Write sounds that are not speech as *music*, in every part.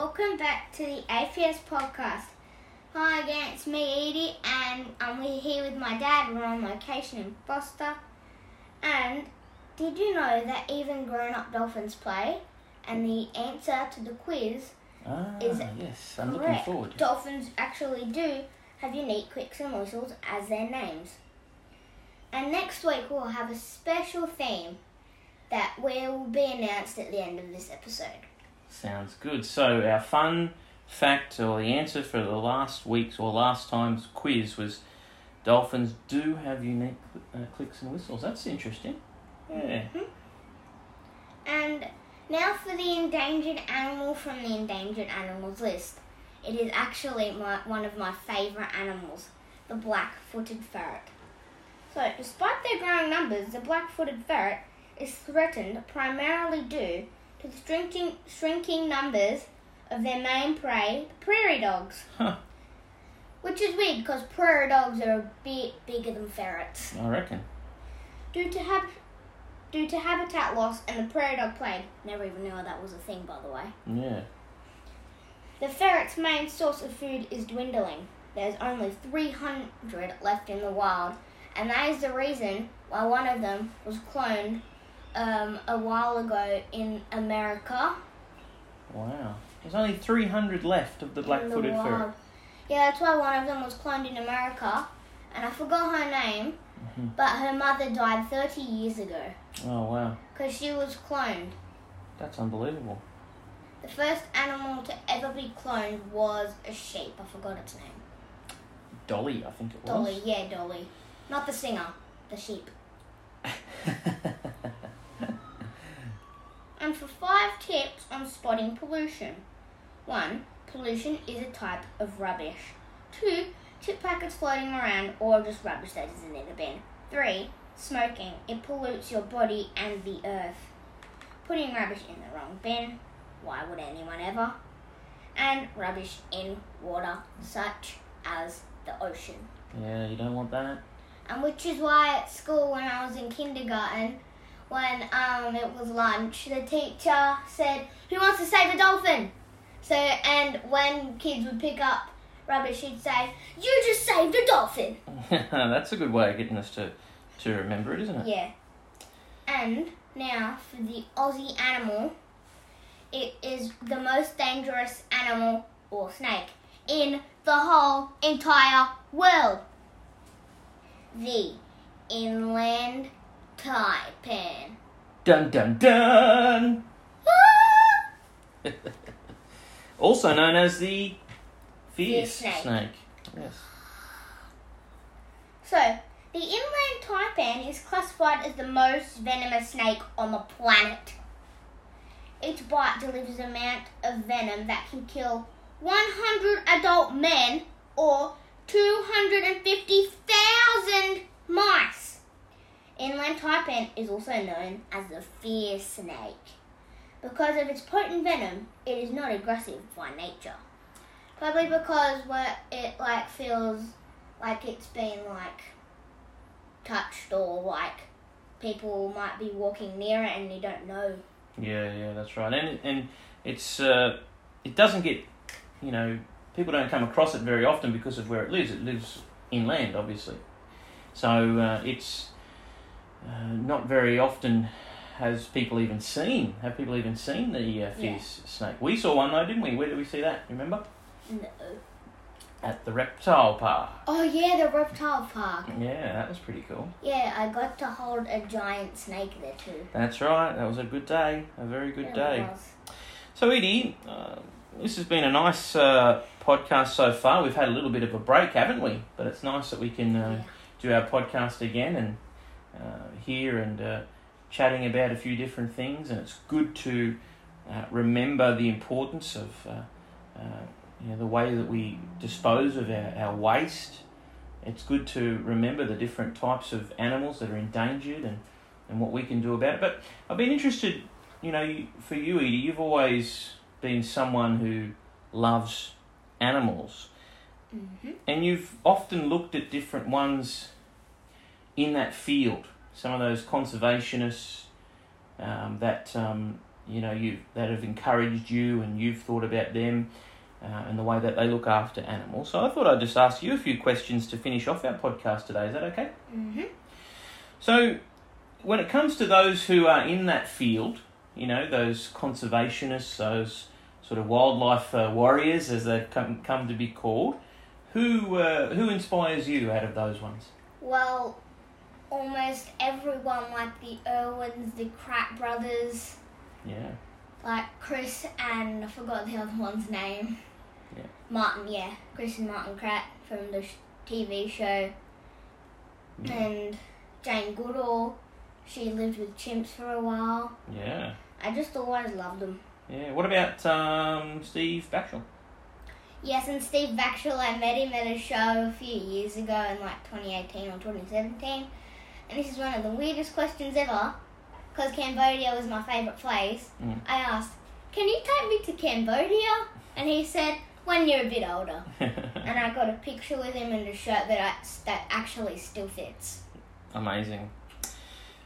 Welcome back to the APS podcast. Hi again, it's me, Edie, and I'm here with my dad. We're on location in Foster. And did you know that even grown up dolphins play? And the answer to the quiz Ah, Is yes, I'm correct. looking forward. Dolphins actually do have unique clicks and whistles as their names. And next week we'll have a special theme that will be announced at the end of this episode. Sounds good. So our fun fact or the answer for the last week's or last time's quiz was dolphins do have unique uh, clicks and whistles. That's interesting. Yeah. And now for the endangered animal from the endangered animals list. It is actually my, one of my favourite animals, the black-footed ferret. So, despite their growing numbers, the black-footed ferret is threatened primarily due to the shrinking, shrinking numbers of their main prey, prairie dogs. Huh. Which is weird because prairie dogs are a bit bigger than ferrets. I reckon. Due to hab- due to habitat loss and the prairie dog plague, never even knew that was a thing by the way. Yeah. The ferret's main source of food is dwindling. There's only 300 left in the wild, and that is the reason why one of them was cloned um, a while ago in America. Wow. There's only 300 left of the black-footed ferret. Yeah, that's why one of them was cloned in America, and I forgot her name, Mhm. but her mother died 30 years ago Oh wow, because she was cloned. that's unbelievable. The first animal to ever be cloned was a sheep. I forgot its name. Dolly, I think it was. Dolly, yeah, Dolly. Not the singer, the sheep. *laughs* And for five tips on spotting pollution. One, pollution is a type of rubbish. Two, chip packets floating around or just rubbish that isn't in a bin. Three, smoking. It pollutes your body and the earth. Putting rubbish in the wrong bin. Why would anyone ever? And rubbish in water, such as the ocean. yeah, you don't want that. And which is why at school when I was in kindergarten, when um it was lunch, the teacher said, "Who wants to save a dolphin?" So and when kids would pick up rubbish, she'd say, "You just saved a dolphin." *laughs* that's a good way of getting us to, to remember it, isn't it? Yeah. And now for the Aussie animal, it is the most dangerous animal or snake in the whole entire world. The inland taipan. Dun dun dun! *laughs* also known as the fierce Fierce snake. Yes. So, the inland taipan is classified as the most venomous snake on the planet. Each bite delivers an amount of venom that can kill 100 adult men or 250,000 mice. Inland taipan is also known as the fierce snake. Because of its potent venom, it is not aggressive by nature. Probably because where it like feels like it's been like touched or like people might be walking near it and you don't know. Yeah, yeah, that's right. And and it's uh, it doesn't get, you know, people don't come across it very often because of where it lives. It lives inland, obviously. So uh, it's uh, not very often has people even seen have people even seen the uh, fierce snake. We saw one though, didn't we? Where did we see that? Remember? No. At the reptile park. Oh yeah, the reptile park. Yeah, that was pretty cool. Yeah, I got to hold a giant snake there too. That's right. That was a good day. A very good It day. was. So, Edie, uh, this has been a nice uh, podcast so far. We've had a little bit of a break, haven't we? But it's nice that we can uh, do our podcast again and uh, here and uh, chatting about a few different things. And it's good to uh, remember the importance of uh, uh, you know, the way that we dispose of our, our waste. It's good to remember the different types of animals that are endangered and, and what we can do about it. But I've been interested you know, for you, Edie, you've always been someone who loves animals, hmm and you've often looked at different ones in that field. Some of those conservationists um, that um, you know you that have encouraged you and you've thought about them uh, and the way that they look after animals. So I thought I'd just ask you a few questions to finish off our podcast today. Is that okay? Mm-hmm. So, when it comes to those who are in that field, you know, those conservationists, those sort of wildlife uh, warriors, as they've come, come to be called, who uh, who inspires you out of those ones? Well, almost everyone, like the Irwins, the Kratt brothers, Yeah. like Chris and I forgot the other one's name. Yeah. Martin, yeah, Chris and Martin Kratt from the TV show, Mm. and Jane Goodall. She lived with chimps for a while. Yeah. I just always loved them. Yeah. What about um, Steve Backshall? Yes, and Steve Baxter, I met him at a show a few years ago in like 2018 or 2017. And this is one of the weirdest questions ever, because Cambodia was my favourite place. Mm. I asked, Can you take me to Cambodia? And he said, When you're a bit older. *laughs* And I got a picture with him and a shirt that, I, that actually still fits. Amazing.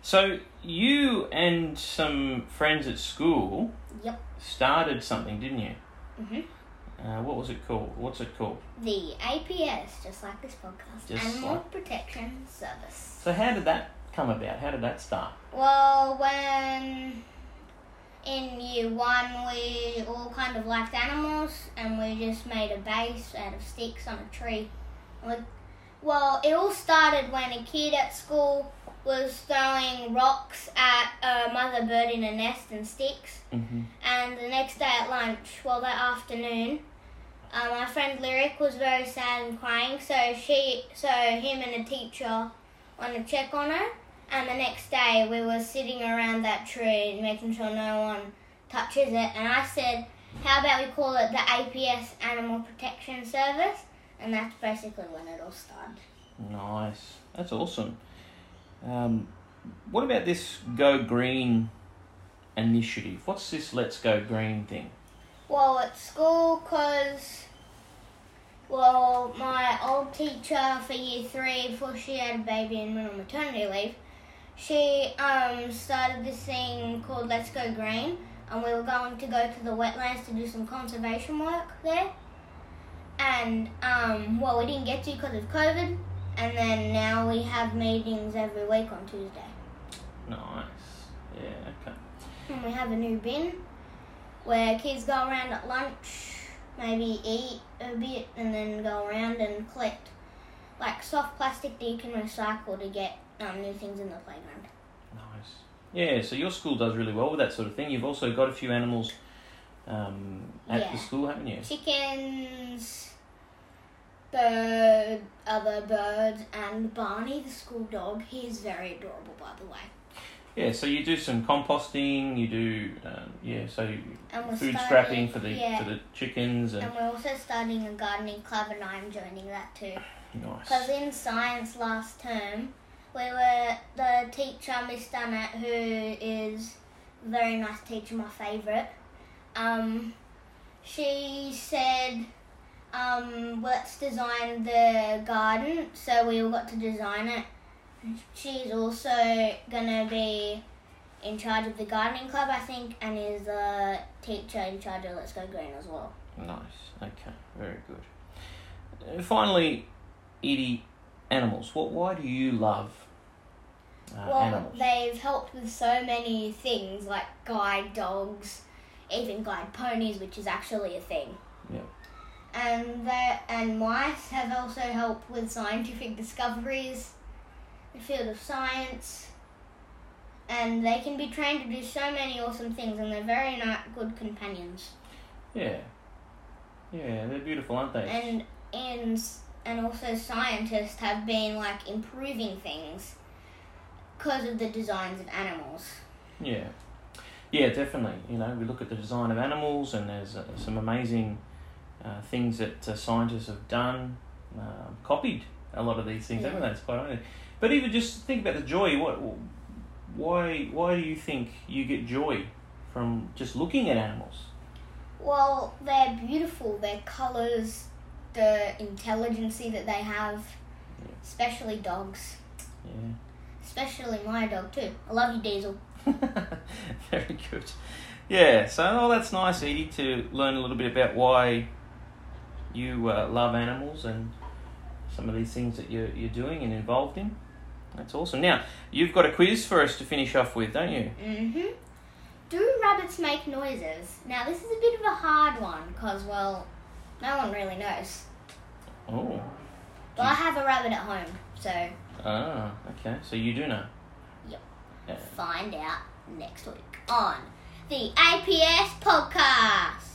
So you and some friends at school Yep. started something, didn't you? hmm Uh, what was it called? What's it called? The APS, just like this podcast, Just Animal like- Protection Service. So how did that come about? How did that start? Well, when in year one we all kind of liked animals and we just made a base out of sticks on a tree. We- Well, it all started when a kid at school was throwing rocks at a mother bird in a nest and sticks. Mm-hmm. And the next day at lunch, well, that afternoon, uh, my friend Lyric was very sad and crying. So she, so him and a teacher went to check on her. And the next day, we were sitting around that tree, making sure no one touches it. And I said, "How about we call it the APS Animal Protection Service?" And that's basically when it all started. Nice. That's awesome. Um, what about this Go Green initiative? What's this Let's Go Green thing? Well, at school, cause well, my old teacher for year three, before she had a baby and went on maternity leave, she um started this thing called Let's Go Green, and we were going to go to the wetlands to do some conservation work there. And um, well, we didn't get to because of COVID, and then now we have meetings every week on Tuesday. Nice. Yeah. Okay. And we have a new bin where kids go around at lunch, maybe eat a bit, and then go around and collect like soft plastic that you can recycle to get um, new things in the playground. Nice. Yeah. So your school does really well with that sort of thing. You've also got a few animals um, at Yeah. the school, haven't you? Chickens, bird, other birds, and Barney, the school dog. He is very adorable, by the way. Yeah. So you do some composting. You do um, yeah. So food starting, scrapping for the yeah. for the chickens and And we're also starting a gardening club, and I'm joining that too. Nice. Because in science last term, we were the teacher, Miss Dunnett, who is a very nice teacher, my favourite. Um, she said, um, let's design the garden. So we all got to design it. She's also gonna be in charge of the gardening club, I think, and is a teacher in charge of Let's Go Green as well. Nice. Okay. Very good. Uh, finally, Edie, animals. What? Why do you love uh, Well, animals? they've helped with so many things like guide dogs, even guide ponies, which is actually a thing. Yeah. And that and mice have also helped with scientific discoveries, the field of science. And they can be trained to do so many awesome things, and they're very ni- good companions. Yeah. Yeah, they're beautiful, aren't they? And and and also scientists have been like improving things because of the designs of animals. Yeah. Yeah, definitely. You know, we look at the design of animals, and there's uh, some amazing uh, things that uh, scientists have done, um copied a lot of these things, Yeah. haven't they? It's quite amazing. But even just think about the joy. What? Why? Why do you think you get joy from just looking at animals? Well, they're beautiful. Their colours, the intelligence that they have, especially dogs. Yeah. Especially my dog too. I love you, Diesel. *laughs* Very good. yeah, so oh, that's nice, Edie, to learn a little bit about why you uh, love animals and some of these things that you're, you're doing and involved in. That's awesome. Now, you've got a quiz for us to finish off with, don't you? Mm-hmm. Do rabbits make noises? Now, this is a bit of a hard one because, well, no one really knows. Oh. But I have a rabbit at home, so Ah, okay. So you do know. Yep. Yeah. find out next week on the APS podcast.